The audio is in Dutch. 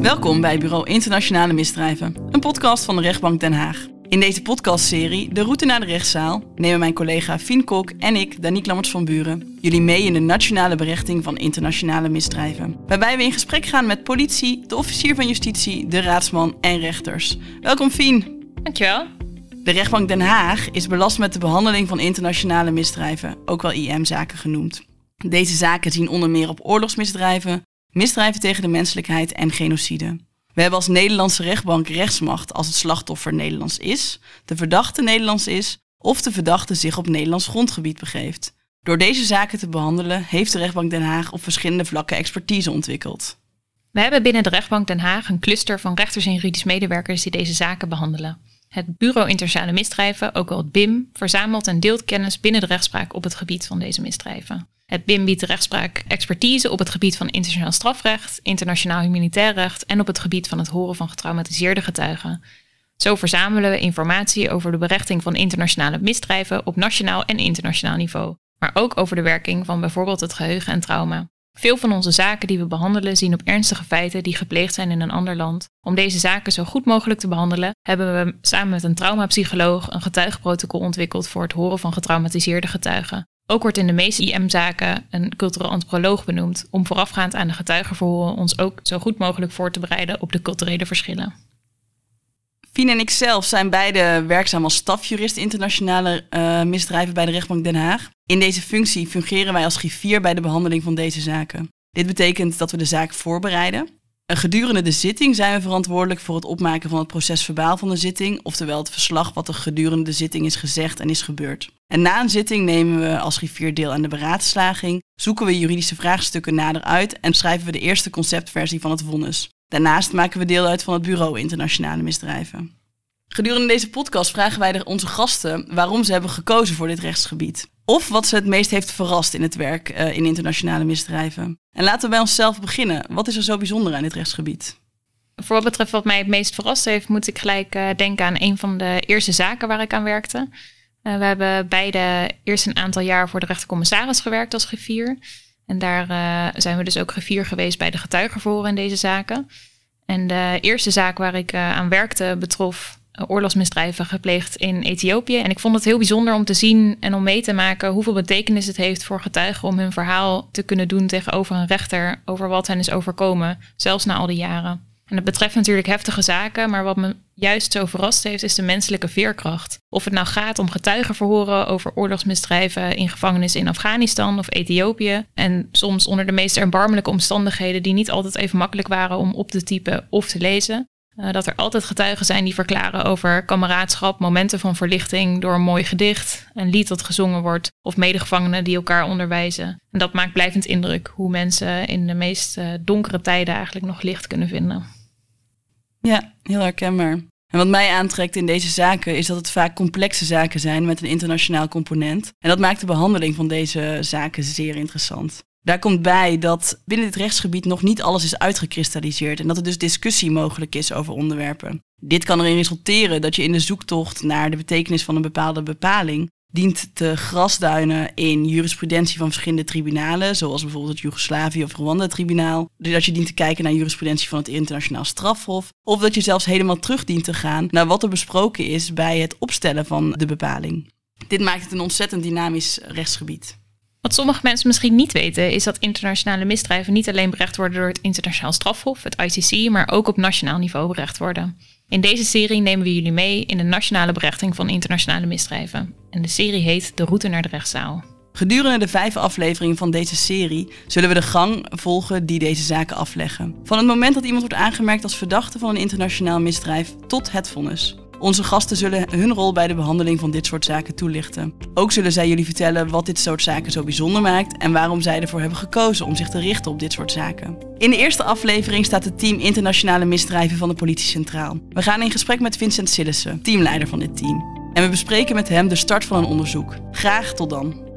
Welkom bij Bureau Internationale Misdrijven, een podcast van de Rechtbank Den Haag. In deze podcastserie, De Route naar de Rechtszaal, nemen mijn collega Fien Kok en ik, Danique Lammerts van Buren, jullie mee in de nationale berechting van internationale misdrijven. Waarbij we in gesprek gaan met politie, de officier van justitie, de raadsman en rechters. Welkom Fien. Dankjewel. De rechtbank Den Haag is belast met de behandeling van internationale misdrijven, ook wel IM-zaken genoemd. Deze zaken zien onder meer op oorlogsmisdrijven, misdrijven tegen de menselijkheid en genocide. We hebben als Nederlandse rechtbank rechtsmacht als het slachtoffer Nederlands is, de verdachte Nederlands is of de verdachte zich op Nederlands grondgebied begeeft. Door deze zaken te behandelen heeft de rechtbank Den Haag op verschillende vlakken expertise ontwikkeld. We hebben binnen de rechtbank Den Haag een cluster van rechters en juridisch medewerkers die deze zaken behandelen. Het Bureau Internationale Misdrijven, ook wel het BIM, verzamelt en deelt kennis binnen de rechtspraak op het gebied van deze misdrijven. Het BIM biedt rechtspraak expertise op het gebied van internationaal strafrecht, internationaal humanitair recht en op het gebied van het horen van getraumatiseerde getuigen. Zo verzamelen we informatie over de berechting van internationale misdrijven op nationaal en internationaal niveau, maar ook over de werking van bijvoorbeeld het geheugen en trauma. Veel van onze zaken die we behandelen zien op ernstige feiten die gepleegd zijn in een ander land. Om deze zaken zo goed mogelijk te behandelen, hebben we samen met een traumapsycholoog een getuigenprotocol ontwikkeld voor het horen van getraumatiseerde getuigen. Ook wordt in de meeste IM-zaken een cultureel antropoloog benoemd, om voorafgaand aan de getuigenverhoren ons ook zo goed mogelijk voor te bereiden op de culturele verschillen. Fien en ik zelf zijn beide werkzaam als stafjurist internationale uh, misdrijven bij de rechtbank Den Haag. In deze functie fungeren wij als griffier bij de behandeling van deze zaken. Dit betekent dat we de zaak voorbereiden. Gedurende de zitting zijn we verantwoordelijk voor het opmaken van het procesverbaal van de zitting, oftewel het verslag wat er gedurende de zitting is gezegd en is gebeurd. En na een zitting nemen we als griffier deel aan de beraadslaging, zoeken we juridische vraagstukken nader uit en schrijven we de eerste conceptversie van het vonnis. Daarnaast maken we deel uit van het Bureau Internationale Misdrijven. Gedurende deze podcast vragen wij onze gasten waarom ze hebben gekozen voor dit rechtsgebied. Of wat ze het meest heeft verrast in het werk uh, in internationale misdrijven. En laten we bij onszelf beginnen. Wat is er zo bijzonder aan dit rechtsgebied? Voor wat betreft wat mij het meest verrast heeft, moet ik gelijk uh, denken aan een van de eerste zaken waar ik aan werkte. Uh, we hebben beide eerst een aantal jaar voor de rechtercommissaris gewerkt als griffier. En daar zijn we dus ook griffier geweest bij de getuigenverhoren in deze zaken. En de eerste zaak waar ik aan werkte betrof oorlogsmisdrijven gepleegd in Ethiopië. En ik vond het heel bijzonder om te zien en om mee te maken hoeveel betekenis het heeft voor getuigen om hun verhaal te kunnen doen tegenover een rechter over wat hen is overkomen, zelfs na al die jaren. En het betreft natuurlijk heftige zaken, maar wat me juist zo verrast heeft, is de menselijke veerkracht. Of het nou gaat om getuigenverhoren over oorlogsmisdrijven in gevangenissen in Afghanistan of Ethiopië. En soms onder de meest erbarmelijke omstandigheden die niet altijd even makkelijk waren om op te typen of te lezen. Uh, dat er altijd getuigen zijn die verklaren over kameraadschap, momenten van verlichting door een mooi gedicht, een lied dat gezongen wordt of medegevangenen die elkaar onderwijzen. En dat maakt blijvend indruk hoe mensen in de meest uh, donkere tijden eigenlijk nog licht kunnen vinden. Ja, heel herkenbaar. En wat mij aantrekt in deze zaken is dat het vaak complexe zaken zijn met een internationaal component. En dat maakt de behandeling van deze zaken zeer interessant. Daar komt bij dat binnen dit rechtsgebied nog niet alles is uitgekristalliseerd en dat er dus discussie mogelijk is over onderwerpen. Dit kan erin resulteren dat je in de zoektocht naar de betekenis van een bepaalde bepaling dient te grasduinen in jurisprudentie van verschillende tribunalen, zoals bijvoorbeeld het Joegoslavië of Rwanda-tribunaal. Dat je dient te kijken naar jurisprudentie van het internationaal strafhof. Of dat je zelfs helemaal terug dient te gaan naar wat er besproken is bij het opstellen van de bepaling. Dit maakt het een ontzettend dynamisch rechtsgebied. Wat sommige mensen misschien niet weten, is dat internationale misdrijven niet alleen berecht worden door het internationaal strafhof, het ICC, maar ook op nationaal niveau berecht worden. In deze serie nemen we jullie mee in de nationale berechting van internationale misdrijven. En de serie heet De Route naar de Rechtszaal. Gedurende de vijf afleveringen van deze serie zullen we de gang volgen die deze zaken afleggen. Van het moment dat iemand wordt aangemerkt als verdachte van een internationaal misdrijf tot het vonnis. Onze gasten zullen hun rol bij de behandeling van dit soort zaken toelichten. Ook zullen zij jullie vertellen wat dit soort zaken zo bijzonder maakt en waarom zij ervoor hebben gekozen om zich te richten op dit soort zaken. In de eerste aflevering staat het team Internationale Misdrijven van de Politie Centraal. We gaan in gesprek met Vincent Sillissen, teamleider van dit team. En we bespreken met hem de start van een onderzoek. Graag tot dan.